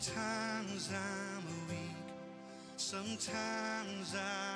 Sometimes I'm weak, sometimes I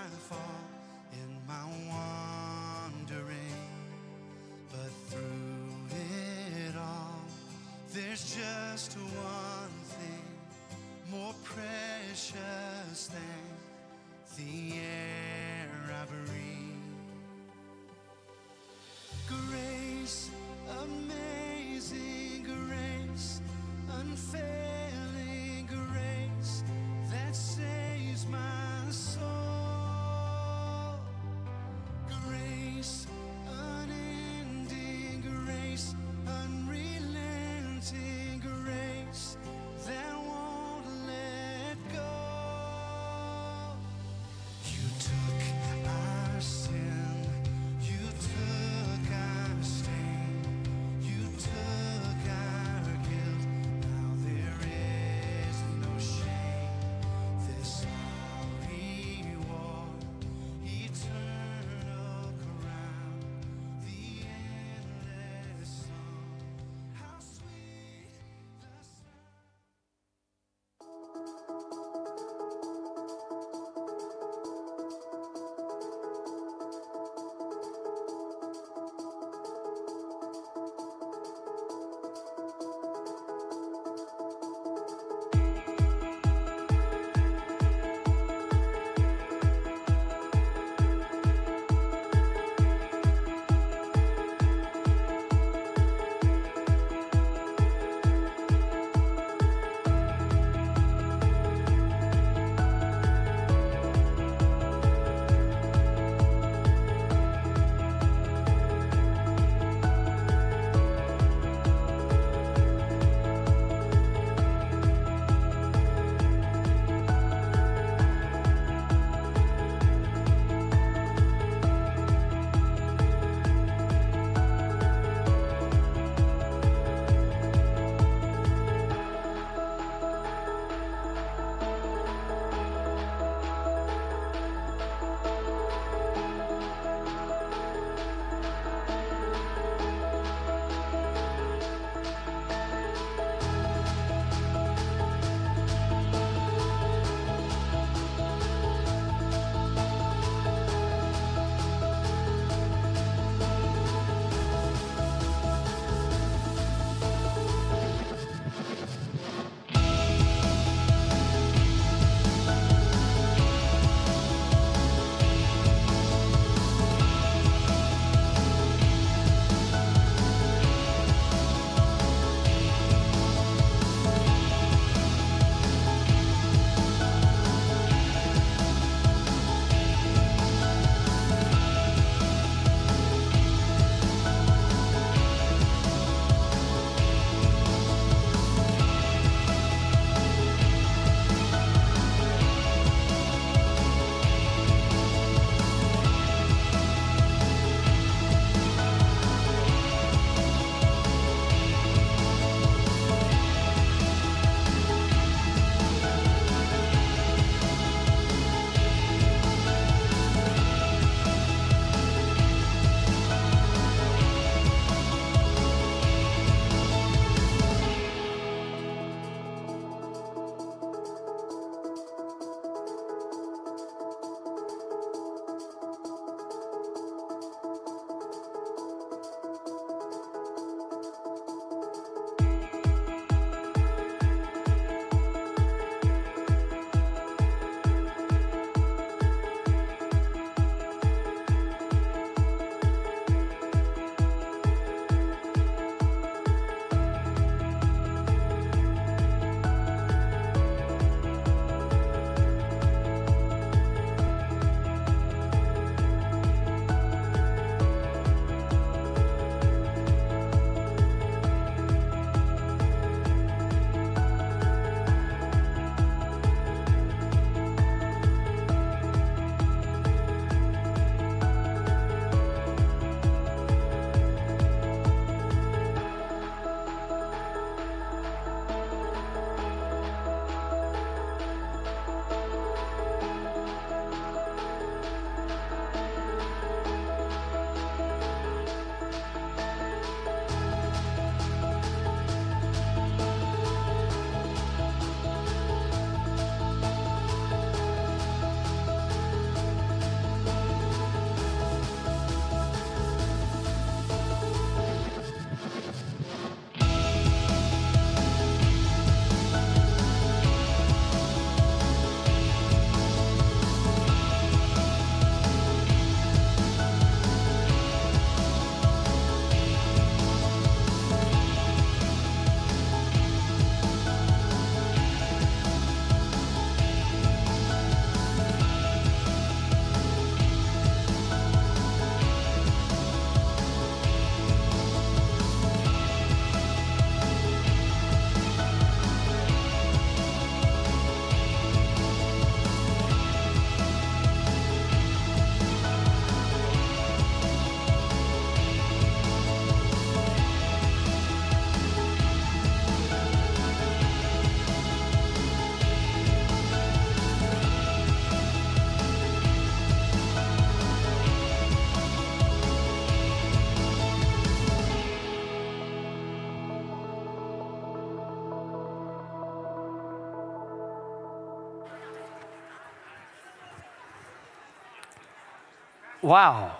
Wow.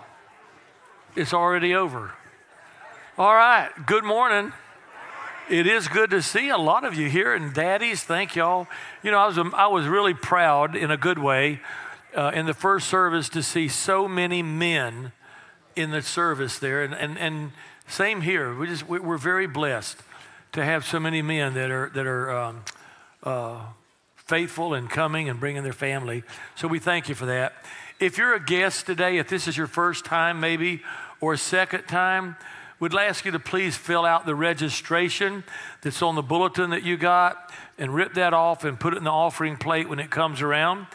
It's already over. All right. Good morning. It is good to see a lot of you here, and daddies, thank y'all. You know, I was, I was really proud in a good way uh, in the first service to see so many men in the service there, and, and, and same here. We just, we're very blessed to have so many men that are, that are um, uh, faithful and coming and bringing their family. So we thank you for that. If you're a guest today, if this is your first time maybe or a second time, we'd ask you to please fill out the registration that's on the bulletin that you got and rip that off and put it in the offering plate when it comes around.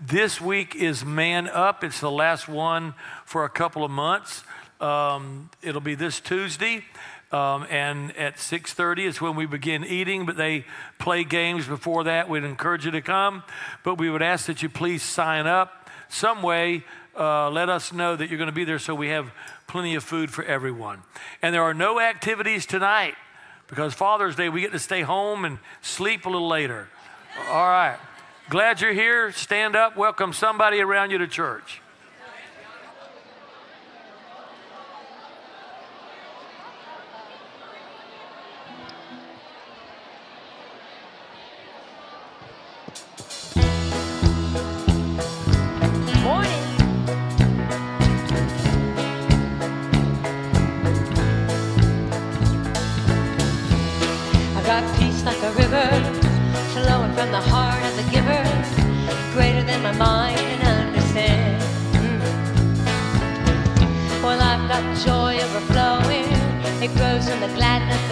This week is Man Up. It's the last one for a couple of months. Um, it'll be this Tuesday. Um, and at 6.30 is when we begin eating but they play games before that we'd encourage you to come but we would ask that you please sign up some way uh, let us know that you're going to be there so we have plenty of food for everyone. And there are no activities tonight because father's day we get to stay home and sleep a little later. All right. Glad you're here. Stand up. Welcome somebody around you to church grows from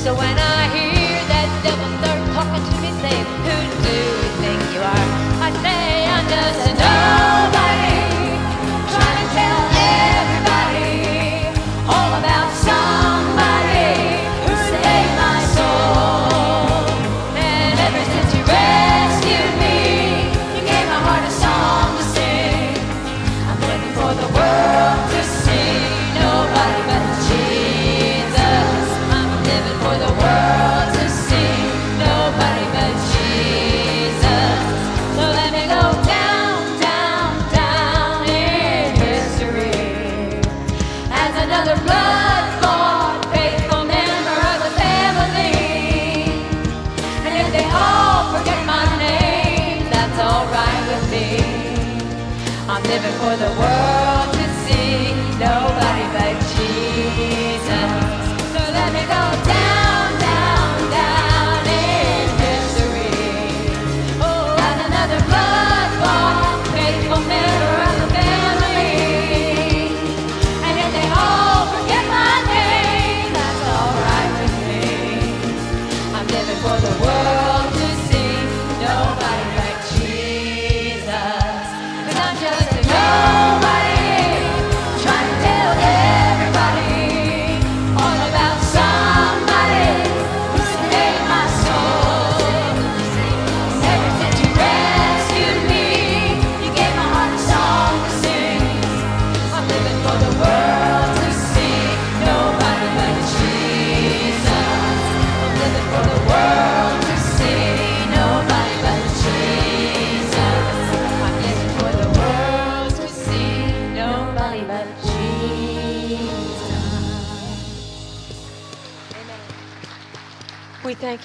So when I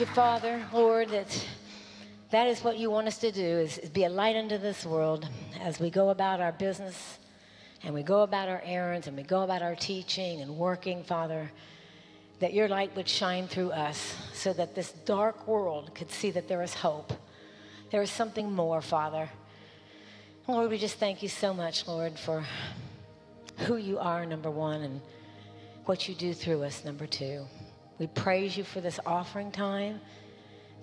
you, Father, Lord, that that is what you want us to do, is, is be a light unto this world as we go about our business and we go about our errands and we go about our teaching and working, Father, that your light would shine through us so that this dark world could see that there is hope. There is something more, Father. Lord, we just thank you so much, Lord, for who you are, number one, and what you do through us, number two. We praise you for this offering time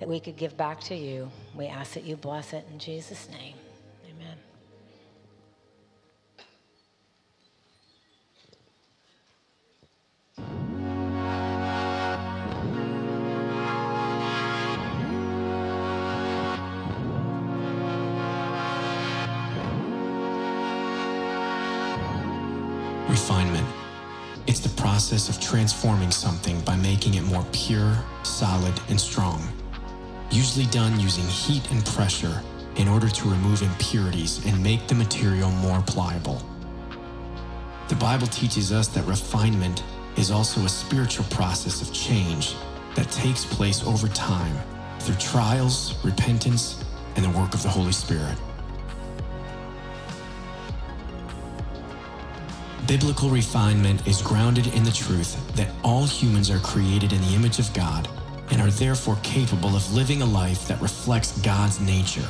that we could give back to you. We ask that you bless it in Jesus' name. Amen. Process of transforming something by making it more pure, solid, and strong. Usually done using heat and pressure in order to remove impurities and make the material more pliable. The Bible teaches us that refinement is also a spiritual process of change that takes place over time through trials, repentance, and the work of the Holy Spirit. Biblical refinement is grounded in the truth that all humans are created in the image of God and are therefore capable of living a life that reflects God's nature.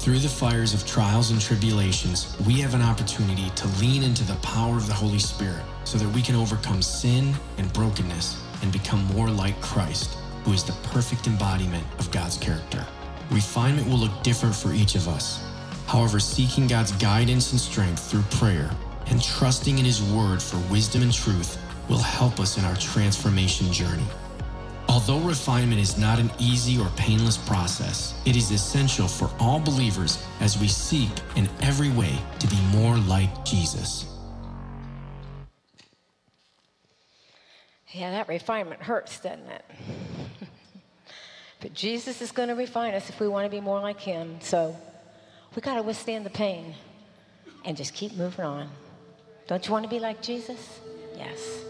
Through the fires of trials and tribulations, we have an opportunity to lean into the power of the Holy Spirit so that we can overcome sin and brokenness and become more like Christ, who is the perfect embodiment of God's character. Refinement will look different for each of us. However, seeking God's guidance and strength through prayer and trusting in His Word for wisdom and truth will help us in our transformation journey. Although refinement is not an easy or painless process, it is essential for all believers as we seek in every way to be more like Jesus. Yeah, that refinement hurts, doesn't it? but Jesus is going to refine us if we want to be more like Him. So we got to withstand the pain and just keep moving on. Don't you want to be like Jesus? Yes.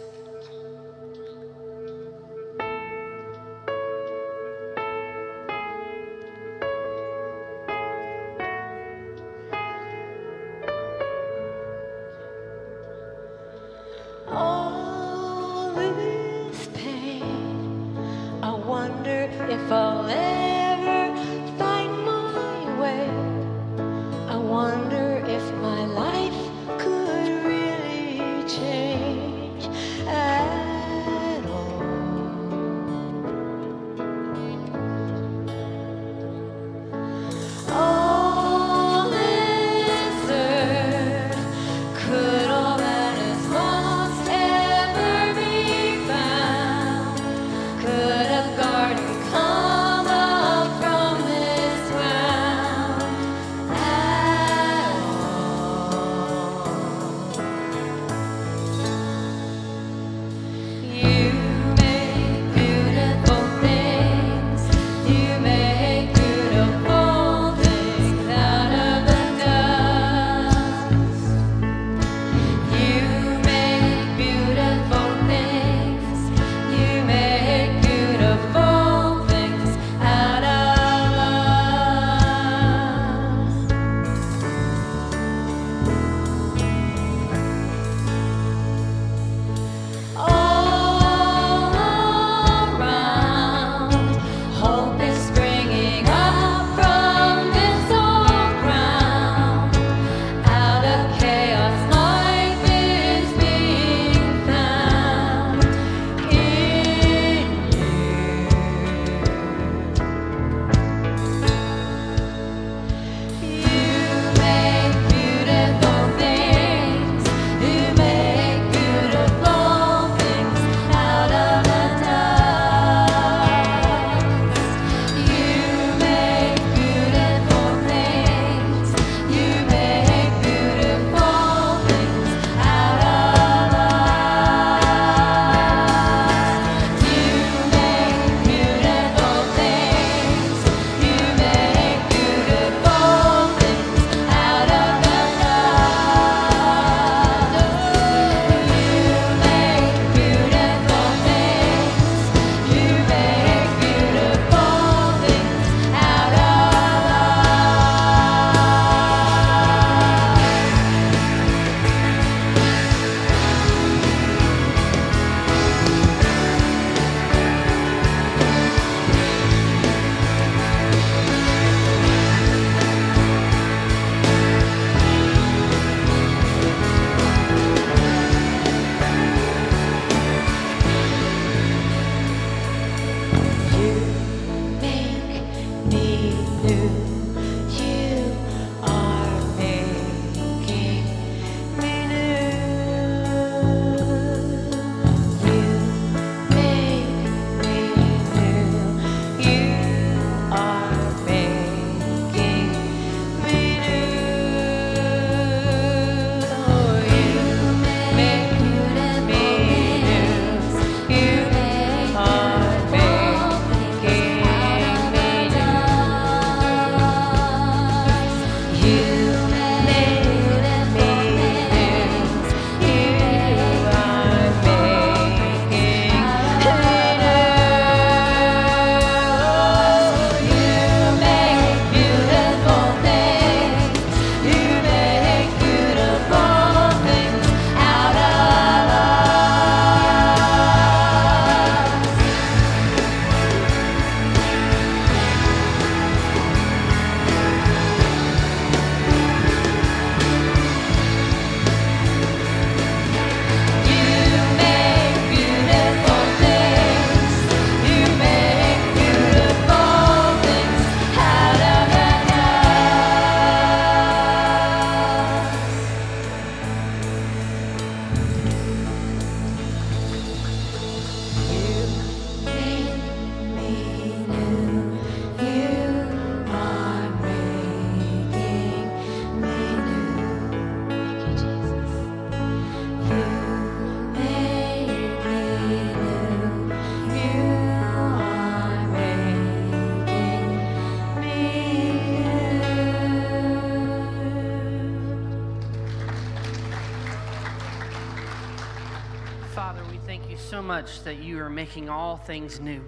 Making all things new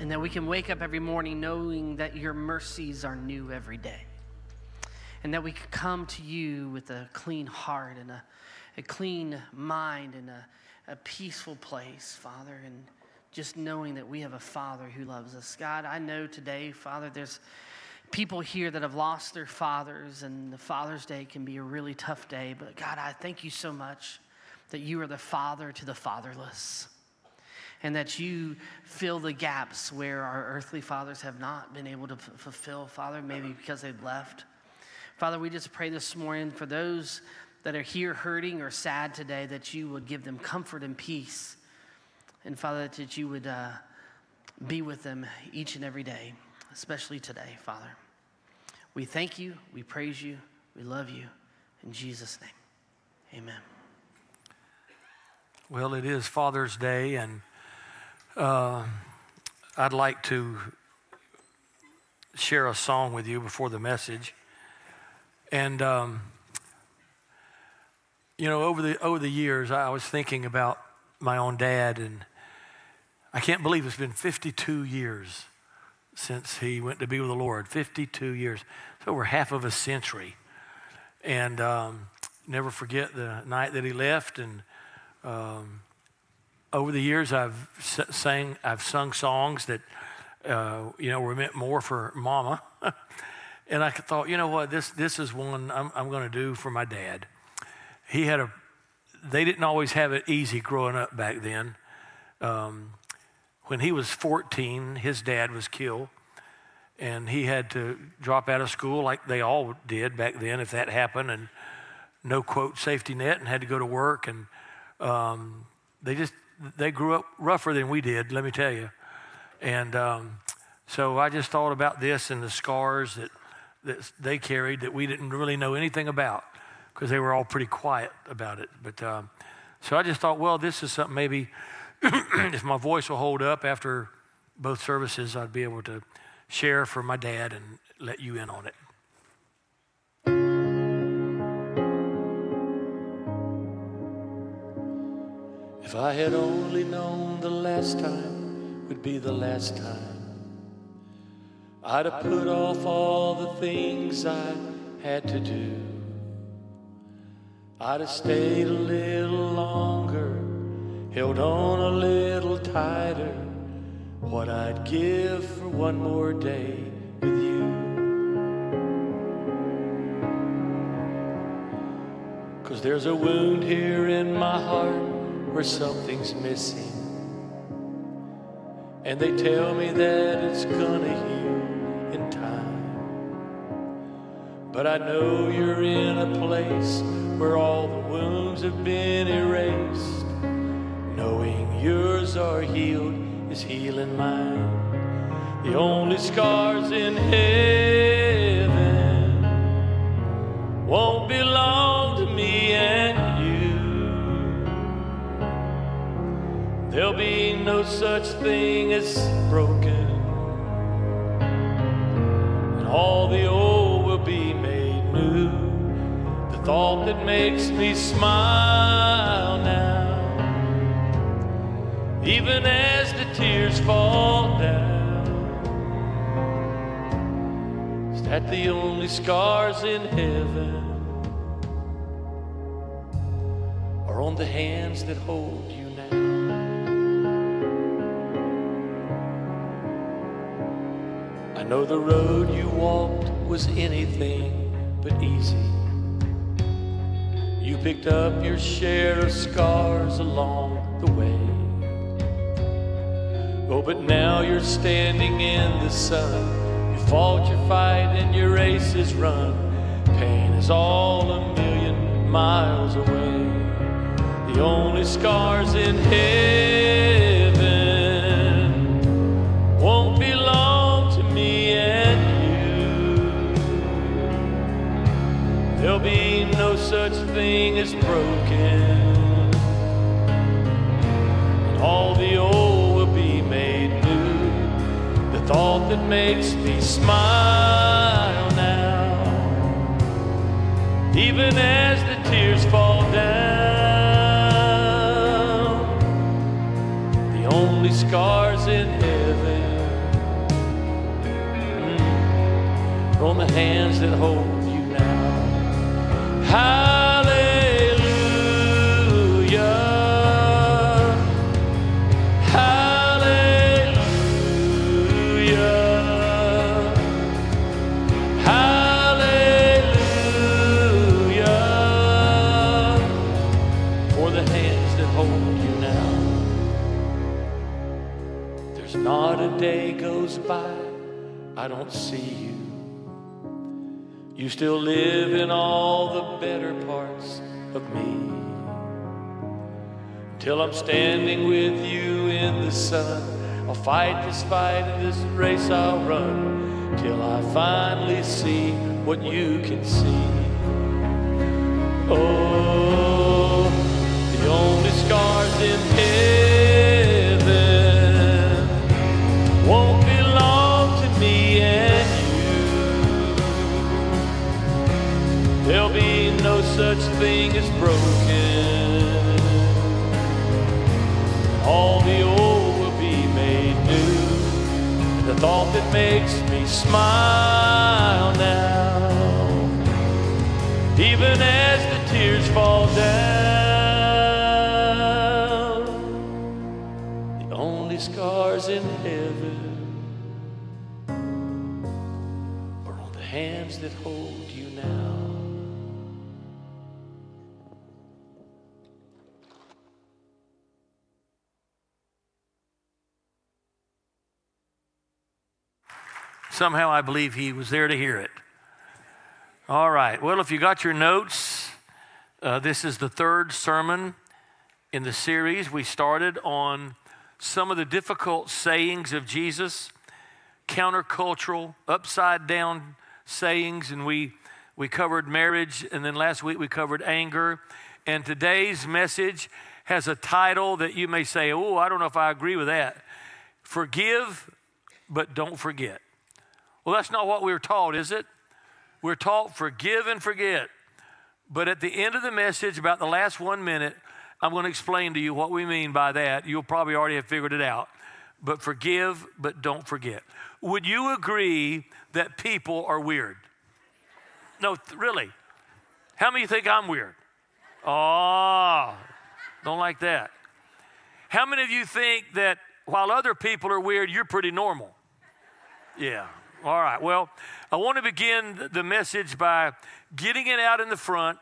and that we can wake up every morning knowing that your mercies are new every day. And that we can come to you with a clean heart and a, a clean mind and a, a peaceful place, Father, and just knowing that we have a Father who loves us. God, I know today, Father, there's people here that have lost their fathers, and the Father's Day can be a really tough day. But God, I thank you so much that you are the Father to the fatherless and that you fill the gaps where our earthly fathers have not been able to f- fulfill, Father, maybe because they've left. Father, we just pray this morning for those that are here hurting or sad today that you would give them comfort and peace. And Father, that you would uh, be with them each and every day, especially today, Father. We thank you, we praise you, we love you. In Jesus' name, amen. Well, it is Father's Day, and uh, I'd like to share a song with you before the message. And um, you know, over the over the years, I was thinking about my own dad, and I can't believe it's been 52 years since he went to be with the Lord. 52 years, it's over half of a century, and um, never forget the night that he left. And um, over the years, I've sang, I've sung songs that uh, you know were meant more for Mama. And I thought, you know what, this, this is one I'm, I'm going to do for my dad. He had a, they didn't always have it easy growing up back then. Um, when he was 14, his dad was killed, and he had to drop out of school like they all did back then if that happened, and no quote safety net, and had to go to work. And um, they just, they grew up rougher than we did, let me tell you. And um, so I just thought about this and the scars that that they carried that we didn't really know anything about because they were all pretty quiet about it. But um, so I just thought, well, this is something maybe if my voice will hold up after both services, I'd be able to share for my dad and let you in on it. If I had only known the last time would be the last time. I'd have put off all the things I had to do. I'd have stayed a little longer, held on a little tighter. What I'd give for one more day with you. Cause there's a wound here in my heart where something's missing. And they tell me that it's gonna heal in time. But I know you're in a place where all the wounds have been erased. Knowing yours are healed is healing mine. The only scars in heaven won't belong to There'll be no such thing as broken, and all the old will be made new. The thought that makes me smile now, even as the tears fall down. Is that the only scars in heaven are on the hands that hold you know the road you walked was anything but easy. You picked up your share of scars along the way. Oh, but now you're standing in the sun. You fought your fight and your race is run. Pain is all a million miles away. The only scars in heaven such thing as broken. And all the old will be made new. The thought that makes me smile now, even as the tears fall down, the only scars in heaven. Mm, from the hands that hold I don't see you. You still live in all better parts of me. Till I'm standing with you in the sun. I'll fight this fight and this race I'll run. Till I finally see what you can see. Oh, the only scars in heaven such thing as broken. All the old will be made new. The thought that makes me smile now, even as the tears fall down. The only scars in heaven are on the hands that hold Somehow I believe he was there to hear it. All right. Well, if you got your notes, uh, this is the third sermon in the series. We started on some of the difficult sayings of Jesus, countercultural, upside down sayings, and we, we covered marriage, and then last week we covered anger. And today's message has a title that you may say, Oh, I don't know if I agree with that. Forgive, but don't forget. Well, that's not what we were taught, is it? We're taught forgive and forget. But at the end of the message, about the last one minute, I'm going to explain to you what we mean by that. You'll probably already have figured it out. But forgive, but don't forget. Would you agree that people are weird? No, th- really. How many think I'm weird? Oh, don't like that. How many of you think that while other people are weird, you're pretty normal? Yeah. All right. Well, I want to begin the message by getting it out in the front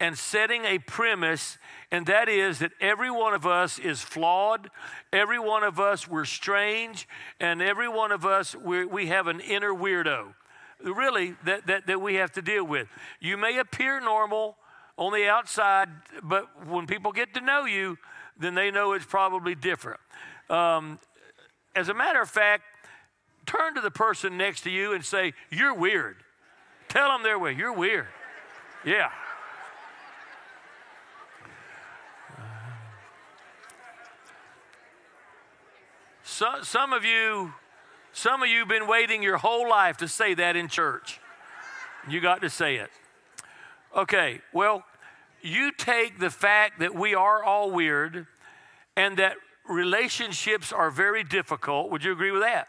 and setting a premise, and that is that every one of us is flawed. Every one of us, we're strange, and every one of us, we have an inner weirdo, really, that, that, that we have to deal with. You may appear normal on the outside, but when people get to know you, then they know it's probably different. Um, as a matter of fact, turn to the person next to you and say, You're weird. Tell them their way. You're weird. Yeah. So, some of you, some of you have been waiting your whole life to say that in church. You got to say it. Okay, well, you take the fact that we are all weird and that relationships are very difficult. Would you agree with that?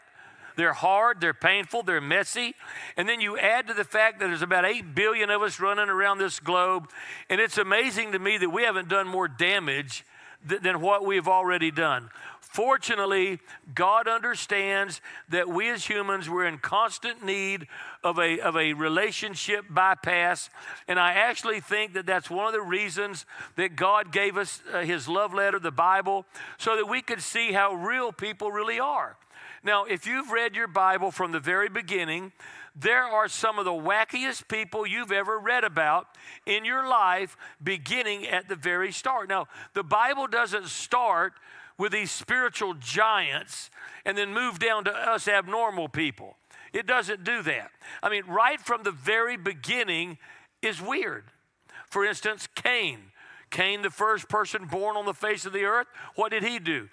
They're hard, they're painful, they're messy. And then you add to the fact that there's about 8 billion of us running around this globe. And it's amazing to me that we haven't done more damage th- than what we've already done. Fortunately, God understands that we as humans, we're in constant need of a, of a relationship bypass. And I actually think that that's one of the reasons that God gave us uh, His love letter, the Bible, so that we could see how real people really are. Now, if you've read your Bible from the very beginning, there are some of the wackiest people you've ever read about in your life beginning at the very start. Now, the Bible doesn't start with these spiritual giants and then move down to us abnormal people. It doesn't do that. I mean, right from the very beginning is weird. For instance, Cain. Cain, the first person born on the face of the earth, what did he do?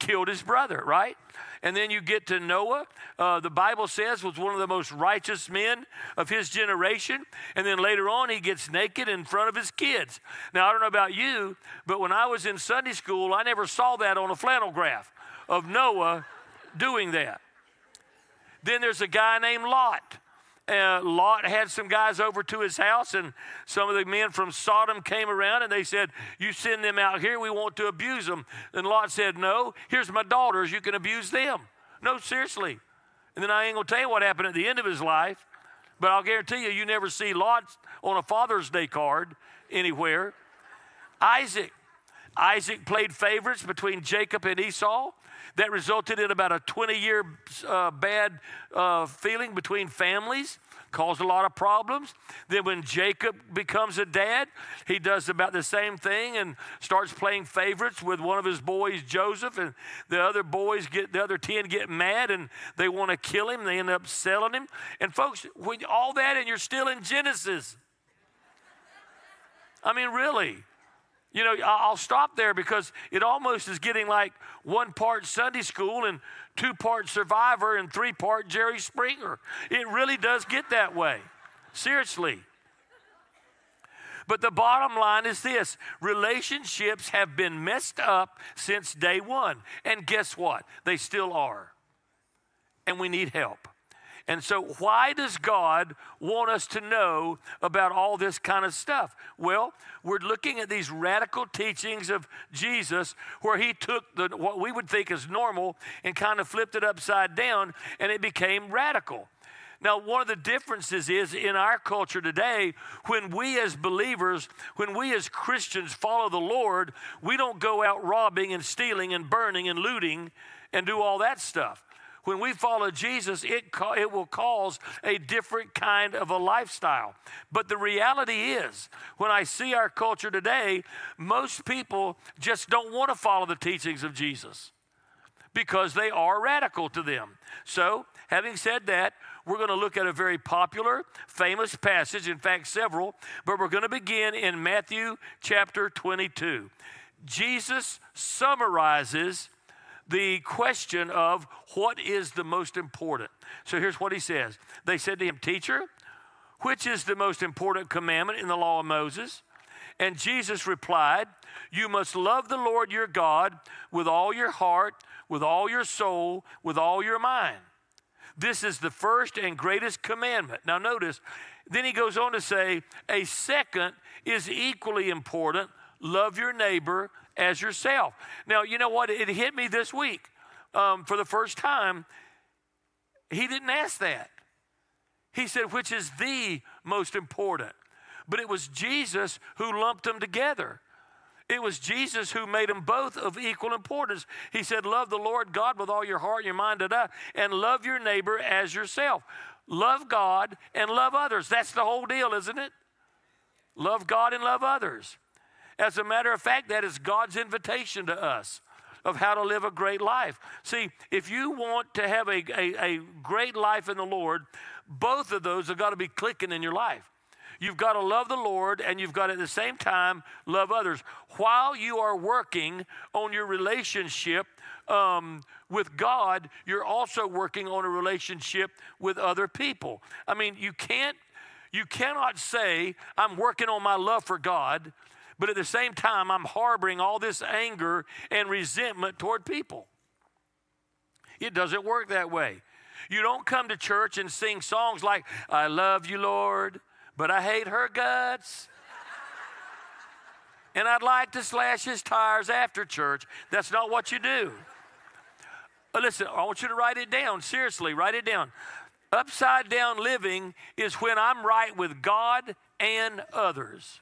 Killed his brother, right? And then you get to Noah. Uh, the Bible says was one of the most righteous men of his generation. And then later on, he gets naked in front of his kids. Now, I don't know about you, but when I was in Sunday school, I never saw that on a flannel graph of Noah doing that. Then there's a guy named Lot. Uh, Lot had some guys over to his house, and some of the men from Sodom came around and they said, You send them out here, we want to abuse them. And Lot said, No, here's my daughters, you can abuse them. No, seriously. And then I ain't gonna tell you what happened at the end of his life, but I'll guarantee you, you never see Lot on a Father's Day card anywhere. Isaac. Isaac played favorites between Jacob and Esau. That resulted in about a 20 year uh, bad uh, feeling between families, caused a lot of problems. Then, when Jacob becomes a dad, he does about the same thing and starts playing favorites with one of his boys, Joseph. And the other boys get, the other 10 get mad and they want to kill him. They end up selling him. And, folks, when all that and you're still in Genesis. I mean, really. You know, I'll stop there because it almost is getting like one part Sunday school and two part Survivor and three part Jerry Springer. It really does get that way. Seriously. But the bottom line is this relationships have been messed up since day one. And guess what? They still are. And we need help. And so, why does God want us to know about all this kind of stuff? Well, we're looking at these radical teachings of Jesus where he took the, what we would think is normal and kind of flipped it upside down and it became radical. Now, one of the differences is in our culture today, when we as believers, when we as Christians follow the Lord, we don't go out robbing and stealing and burning and looting and do all that stuff. When we follow Jesus, it, ca- it will cause a different kind of a lifestyle. But the reality is, when I see our culture today, most people just don't want to follow the teachings of Jesus because they are radical to them. So, having said that, we're going to look at a very popular, famous passage, in fact, several, but we're going to begin in Matthew chapter 22. Jesus summarizes the question of what is the most important. So here's what he says They said to him, Teacher, which is the most important commandment in the law of Moses? And Jesus replied, You must love the Lord your God with all your heart, with all your soul, with all your mind. This is the first and greatest commandment. Now, notice, then he goes on to say, A second is equally important love your neighbor as yourself. Now, you know what? It hit me this week um, for the first time. He didn't ask that. He said, which is the most important. But it was Jesus who lumped them together. It was Jesus who made them both of equal importance. He said, Love the Lord God with all your heart, your mind, and, up, and love your neighbor as yourself. Love God and love others. That's the whole deal, isn't it? Love God and love others. As a matter of fact, that is God's invitation to us of how to live a great life. See, if you want to have a, a, a great life in the Lord, both of those have got to be clicking in your life. You've got to love the Lord and you've got to at the same time love others. While you are working on your relationship um, with God, you're also working on a relationship with other people. I mean, you can't, you cannot say, I'm working on my love for God but at the same time, I'm harboring all this anger and resentment toward people. It doesn't work that way. You don't come to church and sing songs like, I love you, Lord, but I hate her guts. and I'd like to slash his tires after church. That's not what you do. But listen, I want you to write it down. Seriously, write it down. Upside down living is when I'm right with God and others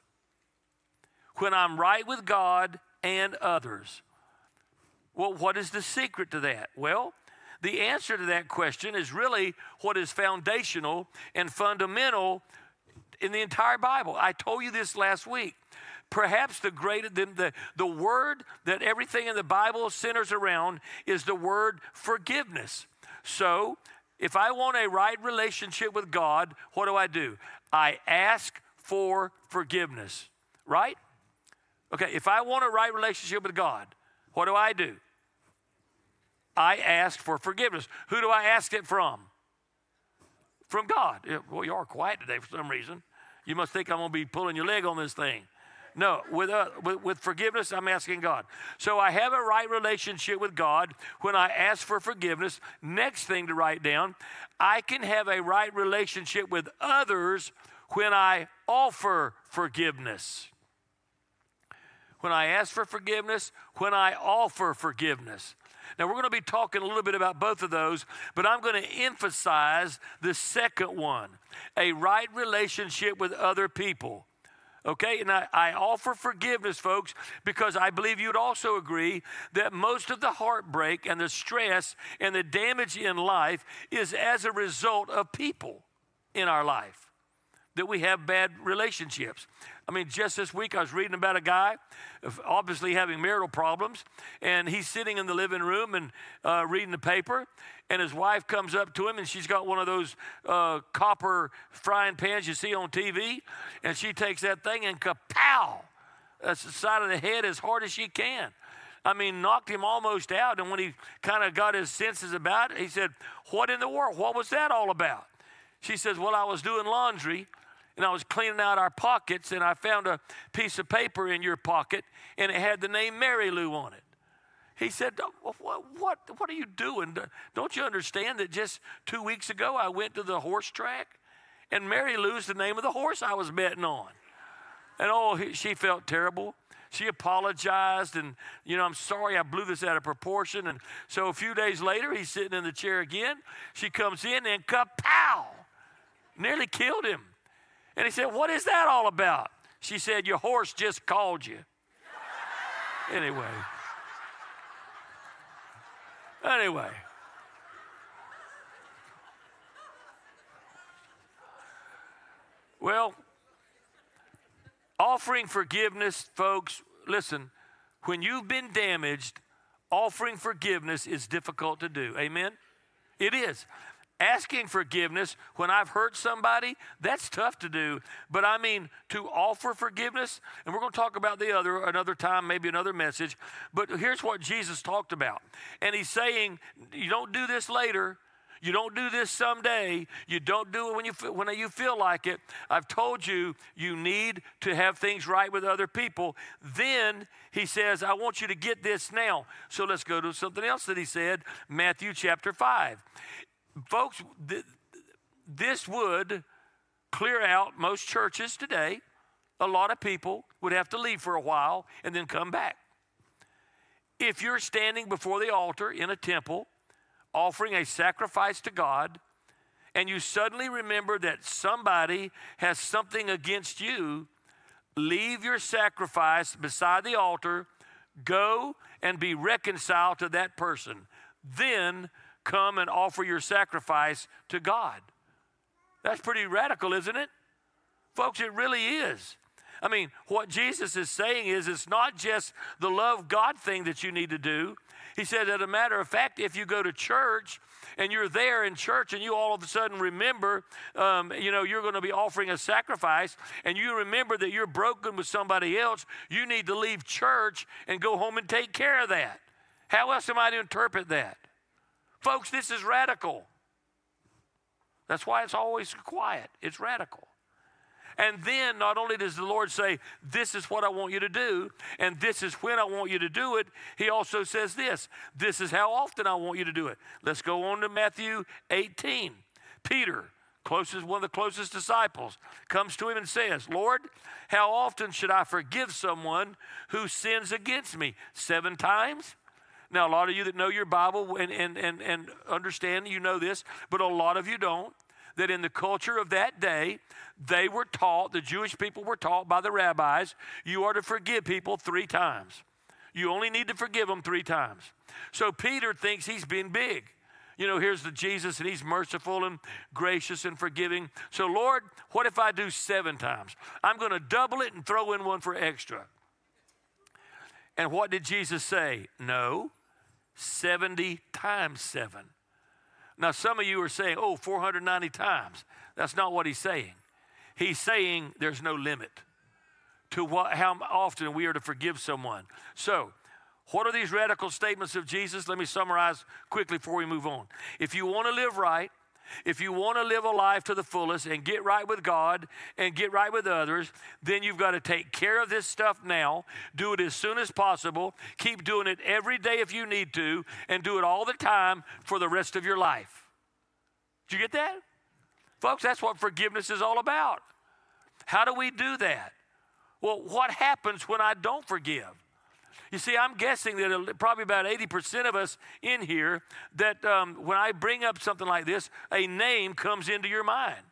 when I'm right with God and others. Well, what is the secret to that? Well, the answer to that question is really what is foundational and fundamental in the entire Bible. I told you this last week. Perhaps the greatest, the, the, the word that everything in the Bible centers around is the word forgiveness. So, if I want a right relationship with God, what do I do? I ask for forgiveness, right? Okay, if I want a right relationship with God, what do I do? I ask for forgiveness. Who do I ask it from? From God. Well, you are quiet today for some reason. You must think I'm going to be pulling your leg on this thing. No, with, uh, with, with forgiveness, I'm asking God. So I have a right relationship with God when I ask for forgiveness. Next thing to write down, I can have a right relationship with others when I offer forgiveness. When I ask for forgiveness, when I offer forgiveness. Now, we're going to be talking a little bit about both of those, but I'm going to emphasize the second one a right relationship with other people. Okay, and I, I, offer forgiveness, folks, because I believe you'd also agree that most of the heartbreak and the stress and the damage in life is as a result of people in our life, that we have bad relationships. I mean, just this week I was reading about a guy, obviously having marital problems, and he's sitting in the living room and uh, reading the paper, and his wife comes up to him, and she's got one of those uh, copper frying pans you see on TV, and she takes that thing and kapow, that's the side of the head as hard as she can. I mean, knocked him almost out. And when he kind of got his senses about it, he said, What in the world? What was that all about? She says, Well, I was doing laundry and I was cleaning out our pockets and I found a piece of paper in your pocket and it had the name Mary Lou on it. He said, what, what, what are you doing? Don't you understand that just two weeks ago I went to the horse track and Mary Lou's the name of the horse I was betting on? And oh, she felt terrible. She apologized and, you know, I'm sorry I blew this out of proportion. And so a few days later, he's sitting in the chair again. She comes in and kapow! Nearly killed him. And he said, What is that all about? She said, Your horse just called you. Anyway. Anyway. Well, offering forgiveness, folks, listen, when you've been damaged, offering forgiveness is difficult to do. Amen? It is asking forgiveness when I've hurt somebody, that's tough to do. But I mean, to offer forgiveness, and we're going to talk about the other another time, maybe another message. But here's what Jesus talked about. And he's saying, you don't do this later. You don't do this someday. You don't do it when you, when you feel like it. I've told you, you need to have things right with other people. Then he says, I want you to get this now. So let's go to something else that he said, Matthew chapter 5 folks, th- this would clear out most churches today. A lot of people would have to leave for a while and then come back. If you're standing before the altar in a temple offering a sacrifice to God, and you suddenly remember that somebody has something against you, leave your sacrifice beside the altar, go and be reconciled to that person. Then come and offer your sacrifice to God. That's pretty radical, isn't it? Folks, it really is. I mean, what Jesus is saying is it's not just the love God thing that you need to do. He said, as a matter of fact, if you go to church and you're there in church and you all of a sudden remember, um, you know, you're going to be offering a sacrifice and you remember that you're broken with somebody else, you need to leave church and go home and take care of that. How else am I to interpret that? Folks, this is radical. That's why it's always quiet. It's radical. And then not only does the Lord say, This is what I want you to do, and this is when I want you to do it, He also says this this is how often I want you to do it. Let's go on to Matthew 18. Peter, closest, one of the closest disciples, comes to him and says, Lord, how often should I forgive someone who sins against me? Seven times? Now, a lot of you that know your Bible and, and, and, and understand, you know this, but a lot of you don't. That in the culture of that day, they were taught, the Jewish people were taught by the rabbis, you are to forgive people three times. You only need to forgive them three times. So Peter thinks he's been big. You know, here's the Jesus, and he's merciful and gracious and forgiving. So, Lord, what if I do seven times? I'm going to double it and throw in one for extra. And what did Jesus say? No, 70 times 7. Now, some of you are saying, oh, 490 times. That's not what he's saying. He's saying there's no limit to what, how often we are to forgive someone. So, what are these radical statements of Jesus? Let me summarize quickly before we move on. If you want to live right If you want to live a life to the fullest and get right with God and get right with others, then you've got to take care of this stuff now. Do it as soon as possible. Keep doing it every day if you need to, and do it all the time for the rest of your life. Did you get that? Folks, that's what forgiveness is all about. How do we do that? Well, what happens when I don't forgive? You see, I'm guessing that probably about 80% of us in here, that um, when I bring up something like this, a name comes into your mind.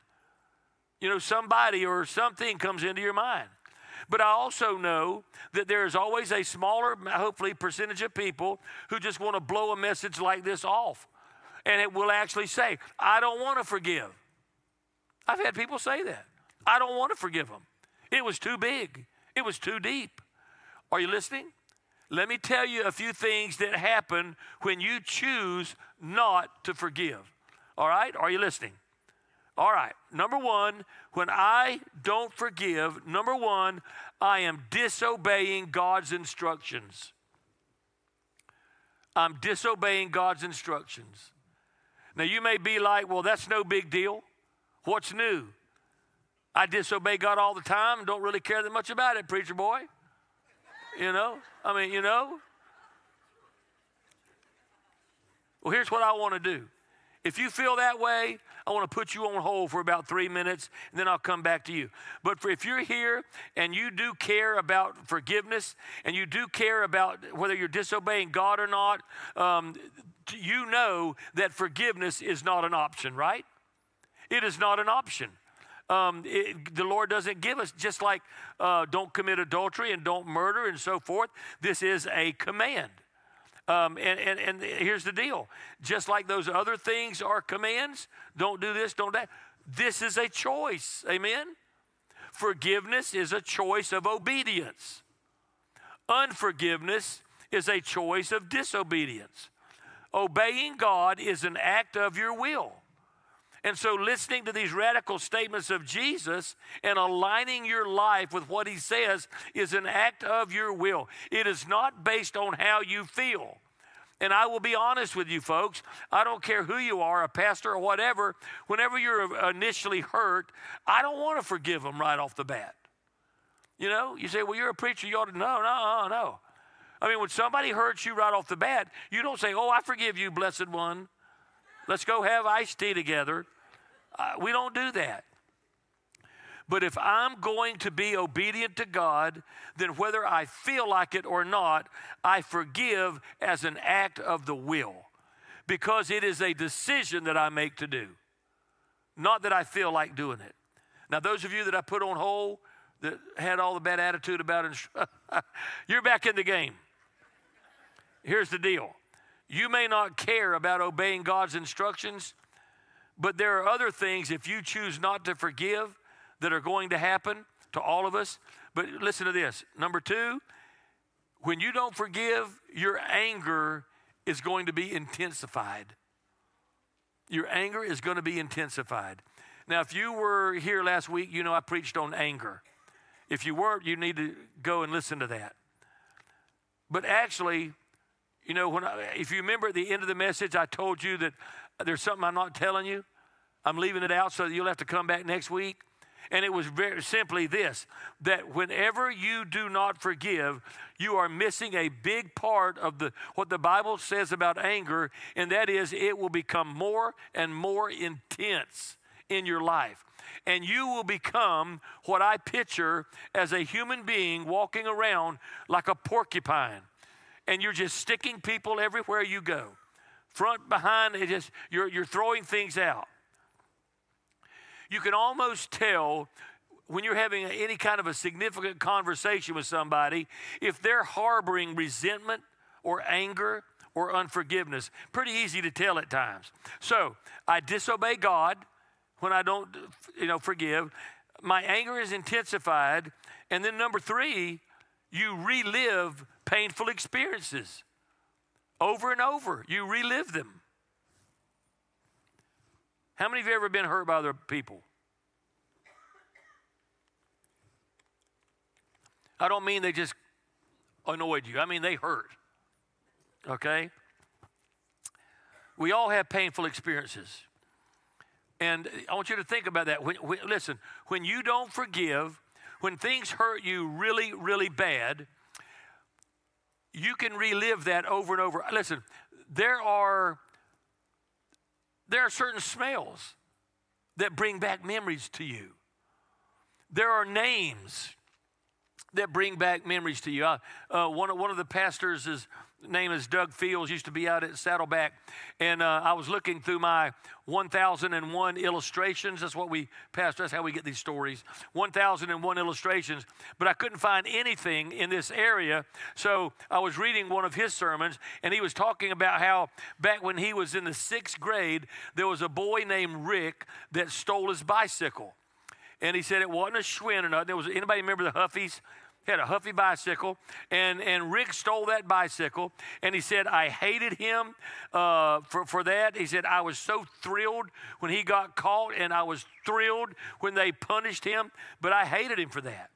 You know, somebody or something comes into your mind. But I also know that there is always a smaller, hopefully, percentage of people who just want to blow a message like this off. And it will actually say, I don't want to forgive. I've had people say that. I don't want to forgive them. It was too big, it was too deep. Are you listening? Let me tell you a few things that happen when you choose not to forgive. All right? Are you listening? All right. Number one, when I don't forgive, number one, I am disobeying God's instructions. I'm disobeying God's instructions. Now, you may be like, well, that's no big deal. What's new? I disobey God all the time don't really care that much about it, preacher boy. You know? I mean, you know? Well, here's what I want to do. If you feel that way, I want to put you on hold for about three minutes, and then I'll come back to you. But for, if you're here and you do care about forgiveness, and you do care about whether you're disobeying God or not, um, you know that forgiveness is not an option, right? It is not an option um, it, the Lord doesn't give us, just like uh, don't commit adultery and don't murder and so forth. This is a command. Um, and, and, and here's the deal just like those other things are commands, don't do this, don't that. This is a choice. Amen? Forgiveness is a choice of obedience, unforgiveness is a choice of disobedience. Obeying God is an act of your will. And so, listening to these radical statements of Jesus and aligning your life with what he says is an act of your will. It is not based on how you feel. And I will be honest with you, folks. I don't care who you are, a pastor or whatever. Whenever you're initially hurt, I don't want to forgive them right off the bat. You know, you say, well, you're a preacher. You ought to. No, no, no. I mean, when somebody hurts you right off the bat, you don't say, oh, I forgive you, blessed one. Let's go have iced tea together. Uh, we don't do that. But if I'm going to be obedient to God, then whether I feel like it or not, I forgive as an act of the will because it is a decision that I make to do, not that I feel like doing it. Now, those of you that I put on hold that had all the bad attitude about it, you're back in the game. Here's the deal you may not care about obeying God's instructions, but there are other things, if you choose not to forgive, that are going to happen to all of us. But listen to this. Number two, when you don't forgive, your anger is going to be intensified. Your anger is going to be intensified. Now, if you were here last week, you know I preached on anger. If you weren't, you need to go and listen to that. But actually, you know, when I, if you remember at the end of the message, I told you that there's something I'm not telling you. I'm leaving it out so that you'll have to come back next week. And it was very simply this that whenever you do not forgive, you are missing a big part of the what the Bible says about anger, and that is it will become more and more intense in your life. And you will become what I picture as a human being walking around like a porcupine. And you're just sticking people everywhere you go front, behind, it just you're, you're throwing things out. You can almost tell when you're having any kind of a significant conversation with somebody if they're harboring resentment or anger or unforgiveness. Pretty easy to tell at times. So I disobey God when I don't, you know, forgive. My anger is intensified. And then number three, you relive painful experiences over and over. You relive them. How many of you ever been hurt by other people? I don't mean they just annoyed you, I mean they hurt. Okay? We all have painful experiences. And I want you to think about that. When, when, listen, when you don't forgive, when things hurt you really, really bad, you can relive that over and over. Listen, there are there are certain smells that bring back memories to you. There are names that bring back memories to you. Uh, uh, one, of, one of the pastors is name is Doug Fields, used to be out at Saddleback. And uh, I was looking through my 1001 illustrations. That's what we, Pastor, that's how we get these stories. 1001 illustrations. But I couldn't find anything in this area. So I was reading one of his sermons, and he was talking about how back when he was in the sixth grade, there was a boy named Rick that stole his bicycle. And he said it wasn't a Schwinn or nothing. There was anybody remember the Huffies? He had a Huffy bicycle, and, and Rick stole that bicycle. And he said, I hated him uh, for, for that. He said, I was so thrilled when he got caught, and I was thrilled when they punished him, but I hated him for that.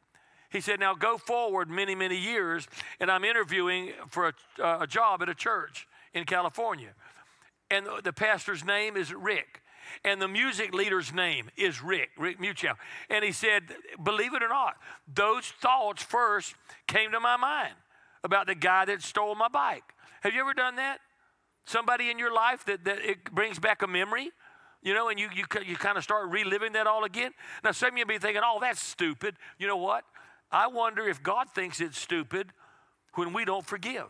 He said, Now go forward many, many years, and I'm interviewing for a, uh, a job at a church in California. And the, the pastor's name is Rick and the music leader's name is Rick, Rick Muchow. And he said, believe it or not, those thoughts first came to my mind about the guy that stole my bike. Have you ever done that? Somebody in your life that, that it brings back a memory? You know, and you, you, you kind of start reliving that all again. Now, some of you be thinking, oh, that's stupid. You know what? I wonder if God thinks it's stupid when we don't forgive.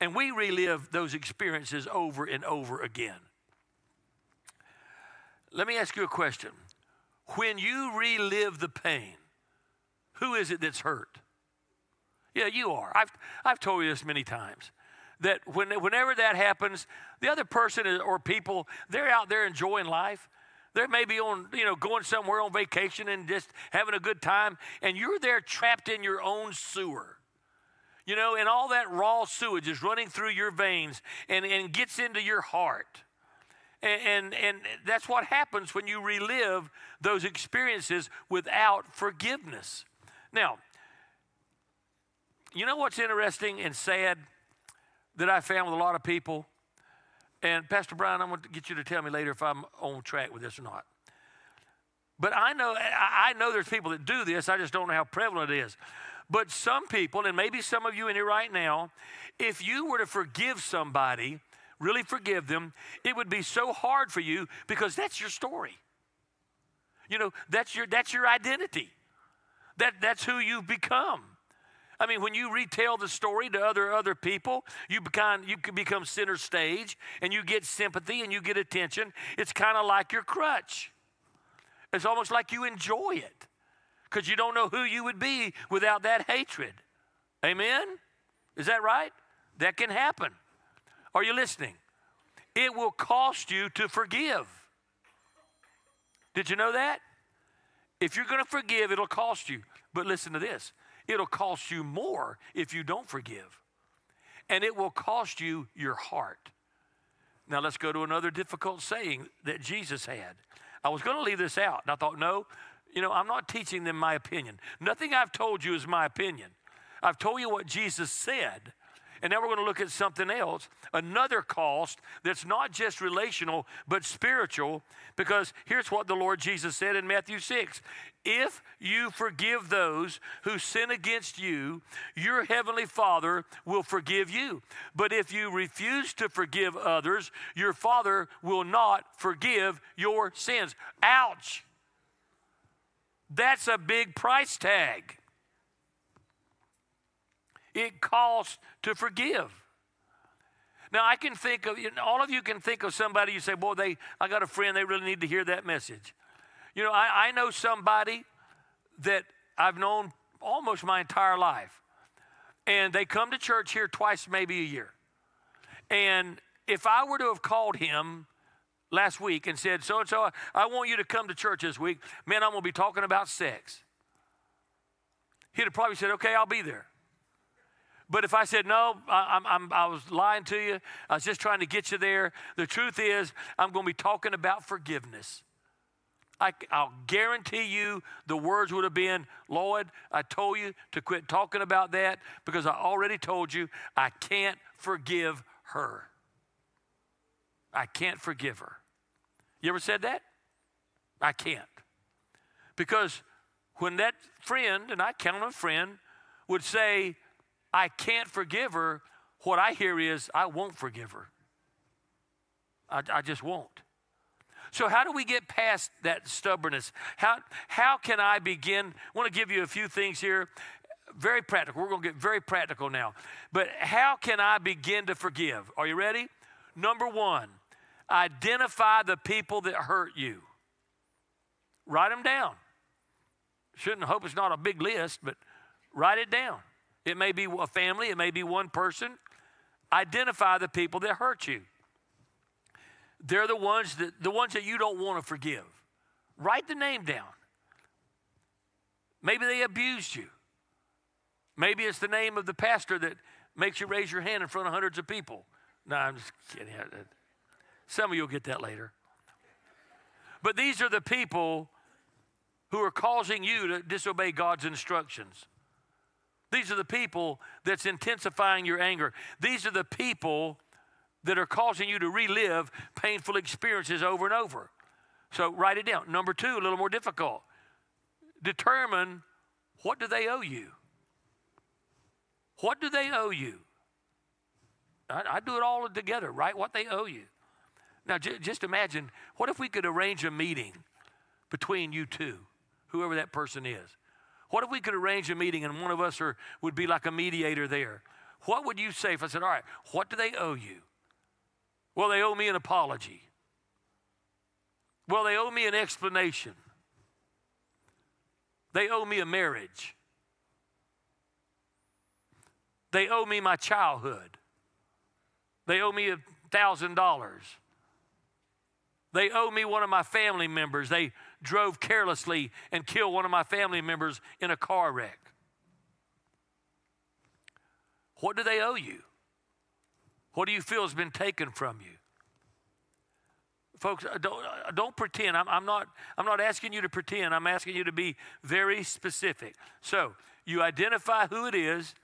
And we relive those experiences over and over again. Let me ask you a question. When you relive the pain, who is it that's hurt? Yeah, you are. I've, I've told you this many times that when, whenever that happens, the other person or people, they're out there enjoying life. They may be on, you know, going somewhere on vacation and just having a good time, and you're there trapped in your own sewer. You know, and all that raw sewage is running through your veins and, and gets into your heart. And, and, and that's what happens when you relive those experiences without forgiveness. Now, you know what's interesting and sad that I found with a lot of people? And Pastor Brian, I'm going to get you to tell me later if I'm on track with this or not. But I know, I know there's people that do this. I just don't know how prevalent it is. But some people, and maybe some of you in here right now, if you were to forgive somebody really forgive them, it would be so hard for you because that's your story. You know, that's your that's your identity. That that's who you've become. I mean, when you retell the story to other other people, you become you can become center stage and you get sympathy and you get attention. It's kind of like your crutch. It's almost like you enjoy it because you don't know who you would be without that hatred. Amen? Is that right? That can happen. Are you listening? It will cost you to forgive. Did you know that? If you're going to forgive, it'll cost you. But listen to this it'll cost you more if you don't forgive. And it will cost you your heart. Now let's go to another difficult saying that Jesus had. I was going to leave this out, and I thought, no, you know, I'm not teaching them my opinion. Nothing I've told you is my opinion. I've told you what Jesus said, and now we're going to look at something else, another cost that's not just relational, but spiritual, because here's what the Lord Jesus said in Matthew 6 If you forgive those who sin against you, your heavenly Father will forgive you. But if you refuse to forgive others, your Father will not forgive your sins. Ouch! That's a big price tag. It costs to forgive. Now I can think of you know, all of you can think of somebody you say, boy, they I got a friend, they really need to hear that message. You know, I, I know somebody that I've known almost my entire life. And they come to church here twice, maybe a year. And if I were to have called him last week and said, So and so, I want you to come to church this week, man, I'm going to be talking about sex. He'd have probably said, Okay, I'll be there. But if I said, no, I, I'm, I was lying to you, I was just trying to get you there, the truth is, I'm going to be talking about forgiveness. I, will guarantee you the words would have been, Lord, I told you to quit talking about that because I already told you I can't forgive her. I can't forgive her. You ever said that? I can't. Because when that friend, and I count him a friend, would say, I can't forgive her, what I hear is, I won't forgive her. I, I just won't. So, how do we get past that stubbornness? How, how can I begin? I want to give you a few things here. Very practical. We're going to get very practical now. But how can I begin to forgive? Are you ready? Number one, identify the people that hurt you. Write them down. Shouldn't hope it's not a big list, but write it down. It may be a family, it may be one person. Identify the people that hurt you. They're the ones that the ones that you don't want to forgive. Write the name down. Maybe they abused you. Maybe it's the name of the pastor that makes you raise your hand in front of hundreds of people. No, I'm just kidding. Some of you will get that later. But these are the people who are causing you to disobey God's instructions. These are the people that's intensifying your anger. These are the people that are causing you to relive painful experiences over and over. So write it down. Number two, a little more difficult. Determine what do they owe you? What do they owe you? I, I do it all together, right? What they owe you. Now, j- just imagine what if we could arrange a meeting between you two, whoever that person is? What if we could arrange a meeting and one of us are, would be like a mediator there? What would you say if I said, All right, what do they owe you? Well, they owe me an apology. Well, they owe me an explanation. They owe me a marriage. They owe me my childhood. They owe me a thousand dollars. They owe me one of my family members. They drove carelessly and killed one of my family members in a car wreck. What do they owe you? What do you feel has been taken from you? Folks, uh, don't, uh, don't pretend. I'm, I'm, not, I'm not asking you to pretend. I'm asking you to be very specific. So, you identify who it is.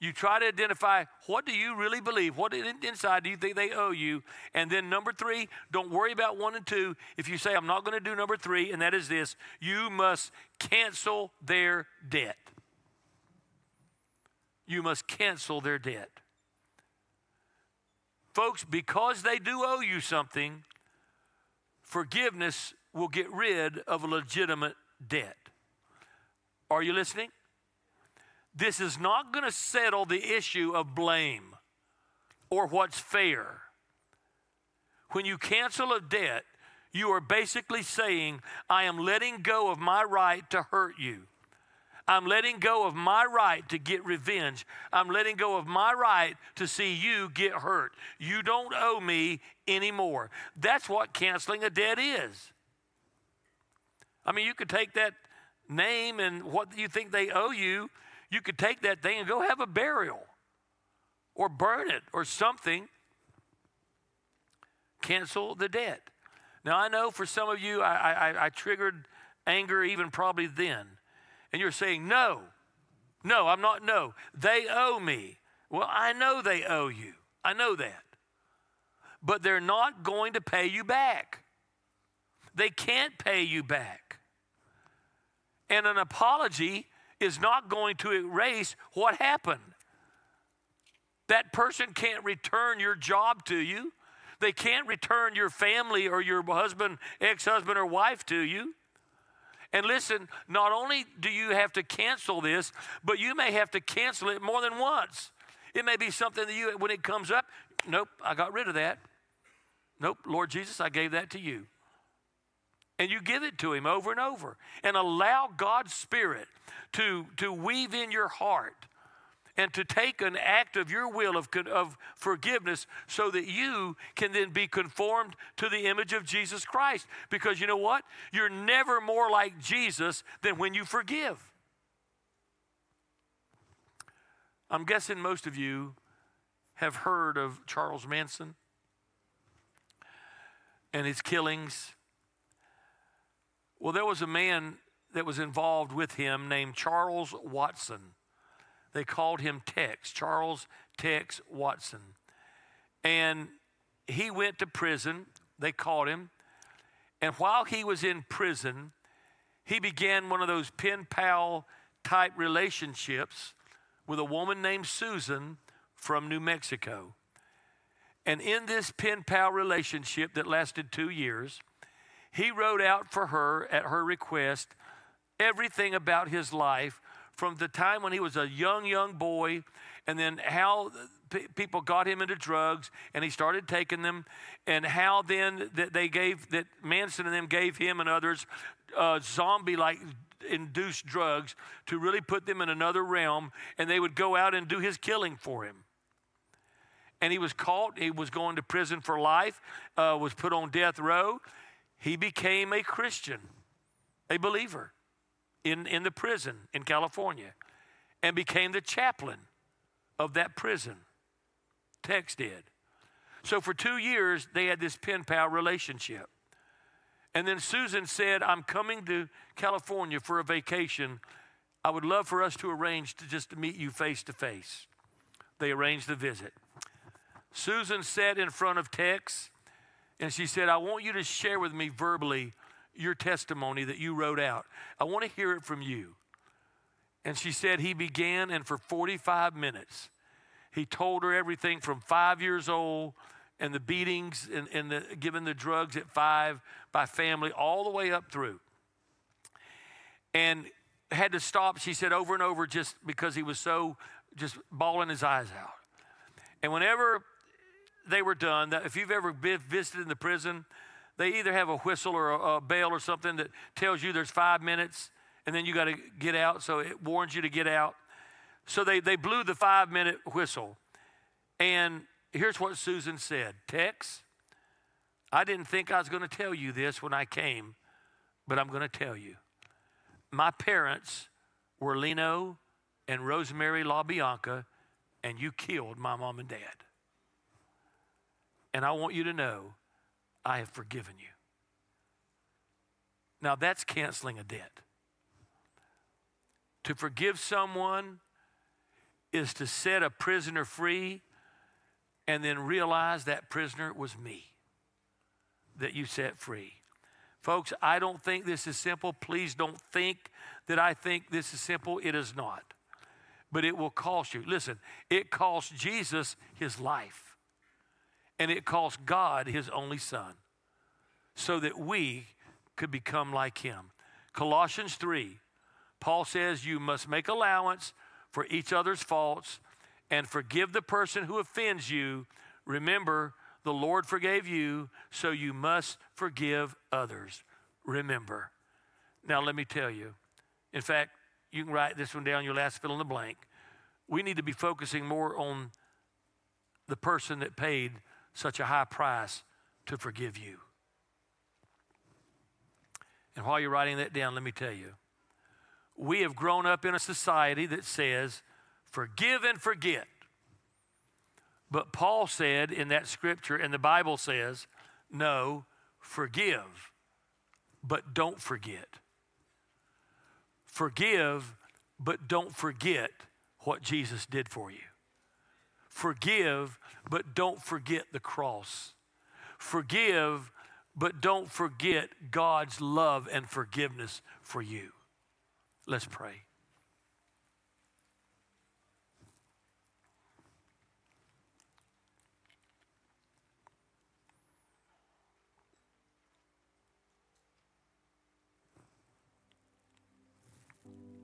You try to identify what do you really believe? What inside do you think they owe you? And then number three, don't worry about one and two. If you say, I'm not going to do number three, and that is this, you must cancel their debt. You must cancel their debt. Folks, because they do owe you something, forgiveness will get rid of a legitimate debt. Are you listening? This is not going to settle the issue of blame or what's fair. When you cancel a debt, you are basically saying, I am letting go of my right to hurt you. I'm letting go of my right to get revenge. I'm letting go of my right to see you get hurt. You don't owe me anymore. That's what canceling a debt is. I mean, you could take that name and what you think they owe you, you could take that thing and go have a burial or burn it or something. Cancel the debt. Now, I know for some of you, I, I, I triggered anger even probably then and you're saying, No, no, I'm not, no, they owe me. Well, I know they owe you. I know that. But they're not going to pay you back. They can't pay you back. And an apology is not going to erase what happened. That person can't return your job to you. They can't return your family or your husband, ex husband, or wife to you. And listen, not only do you have to cancel this, but you may have to cancel it more than once. It may be something that you, when it comes up, nope, I got rid of that. Nope, Lord Jesus, I gave that to you. And you give it to Him over and over and allow God's Spirit to, to weave in your heart and to take an act of your will of, of forgiveness so that you can then be conformed to the image of Jesus Christ. Because you know what? You're never more like Jesus than when you forgive. I'm guessing most of you have heard of Charles Manson and his killings. Well, there was a man that was involved with him named Charles Watson. They called him Tex, Charles Tex Watson. And he went to prison. They caught him. And while he was in prison, he began one of those pen pal type relationships with a woman named Susan from New Mexico. And in this pen pal relationship that lasted two years, he wrote out for her, at her request, everything about his life from the time when he was a young, young boy, and then how p- people got him into drugs and he started taking them, and how then that they gave, that Manson and them gave him and others uh, zombie like induced drugs to really put them in another realm, and they would go out and do his killing for him and he was caught. He was going to prison for life, uh, was put on death row. He became a Christian, a believer in, in the prison in California, and became the chaplain of that prison. Tex did. So for two years, they had this pen pal relationship. And then Susan said, I'm coming to California for a vacation. I would love for us to arrange to just meet you face to face. They arranged the visit. Susan sat in front of Tex and she said, I want you to share with me verbally your testimony that you wrote out. I want to hear it from you. And she said, He began, and for 45 minutes, he told her everything from five years old and the beatings and, and the, given the drugs at five by family, all the way up through. And had to stop, she said, over and over just because he was so just bawling his eyes out. And whenever they were done, if you've ever been visited in the prison, they either have a whistle or a, a bell or something that tells you there's five minutes and then you got to get out. So it warns you to get out. So they, they blew the five minute whistle. And here's what Susan said Tex, I didn't think I was going to tell you this when I came, but I'm going to tell you. My parents were Leno and Rosemary LaBianca, and you killed my mom and dad. And I want you to know I have forgiven you. Now that's canceling a debt. To forgive someone is to set a prisoner free and then realize that prisoner was me that you set free. Folks, I don't think this is simple. Please don't think that I think this is simple. It is not. But it will cost you. Listen, it cost Jesus his life and it cost God his only son so that we could become like him. Colossians 3, Paul says, You must make allowance for each other's faults and forgive the person who offends you. Remember, the Lord forgave you, so you must forgive others. Remember. Now, let me tell you. In fact, you can write this one down, your last fill in the blank. We need to be focusing more on the person that paid such a high price to forgive you. And while you're writing that down, let me tell you we have grown up in a society that says, forgive and forget. But Paul said in that scripture, and the Bible says, no, forgive, but don't forget. Forgive, but don't forget what Jesus did for you. Forgive, but don't forget the cross. Forgive, but don't forget God's love and forgiveness for you. Let's pray.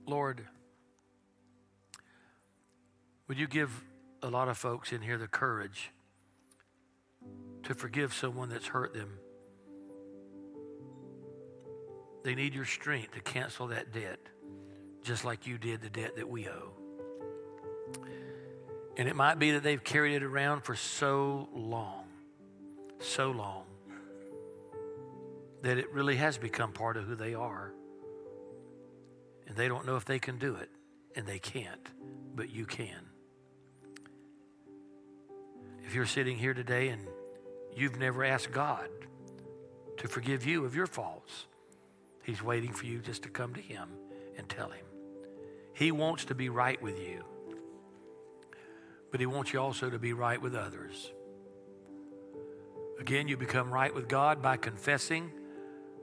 Lord, would you give a lot of folks in here the courage to forgive someone that's hurt them. They need your strength to cancel that debt, just like you did the debt that we owe. And it might be that they've carried it around for so long, so long, that it really has become part of who they are. And they don't know if they can do it, and they can't, but you can. If you're sitting here today and you've never asked God to forgive you of your faults, He's waiting for you just to come to Him and tell Him. He wants to be right with you, but He wants you also to be right with others. Again, you become right with God by confessing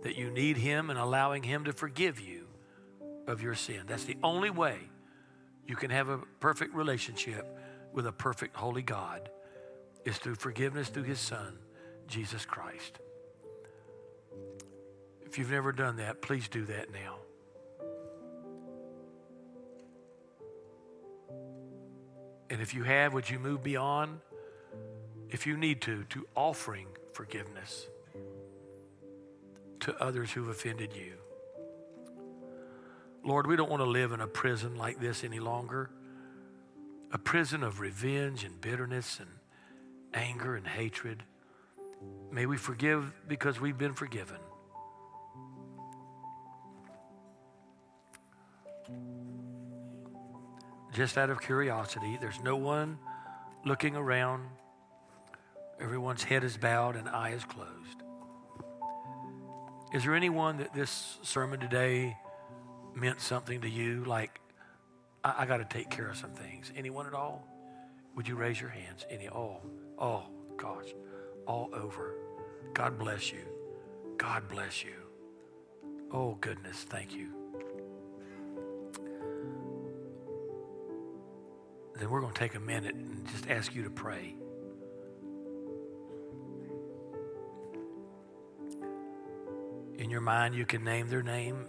that you need Him and allowing Him to forgive you of your sin. That's the only way you can have a perfect relationship with a perfect holy God is through forgiveness through His Son, Jesus Christ. If you've never done that, please do that now. And if you have, would you move beyond, if you need to, to offering forgiveness to others who've offended you? Lord, we don't want to live in a prison like this any longer a prison of revenge and bitterness and anger and hatred. May we forgive because we've been forgiven. Just out of curiosity, there's no one looking around. Everyone's head is bowed and eye is closed. Is there anyone that this sermon today meant something to you? Like, I, I got to take care of some things. Anyone at all? Would you raise your hands? Any? Oh, oh, gosh, all over. God bless you. God bless you. Oh, goodness, thank you. Then we're going to take a minute and just ask you to pray. In your mind, you can name their name.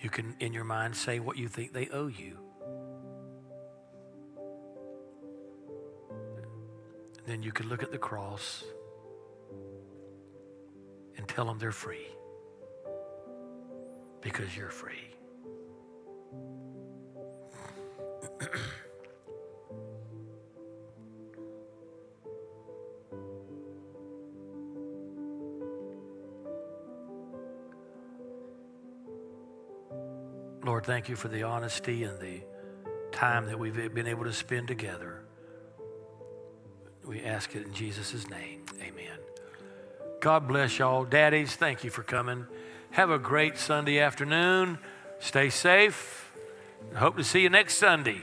You can, in your mind, say what you think they owe you. Then you can look at the cross and tell them they're free because you're free. Lord, thank you for the honesty and the time that we've been able to spend together. Ask it in Jesus' name. Amen. God bless y'all. Daddies, thank you for coming. Have a great Sunday afternoon. Stay safe. Hope to see you next Sunday.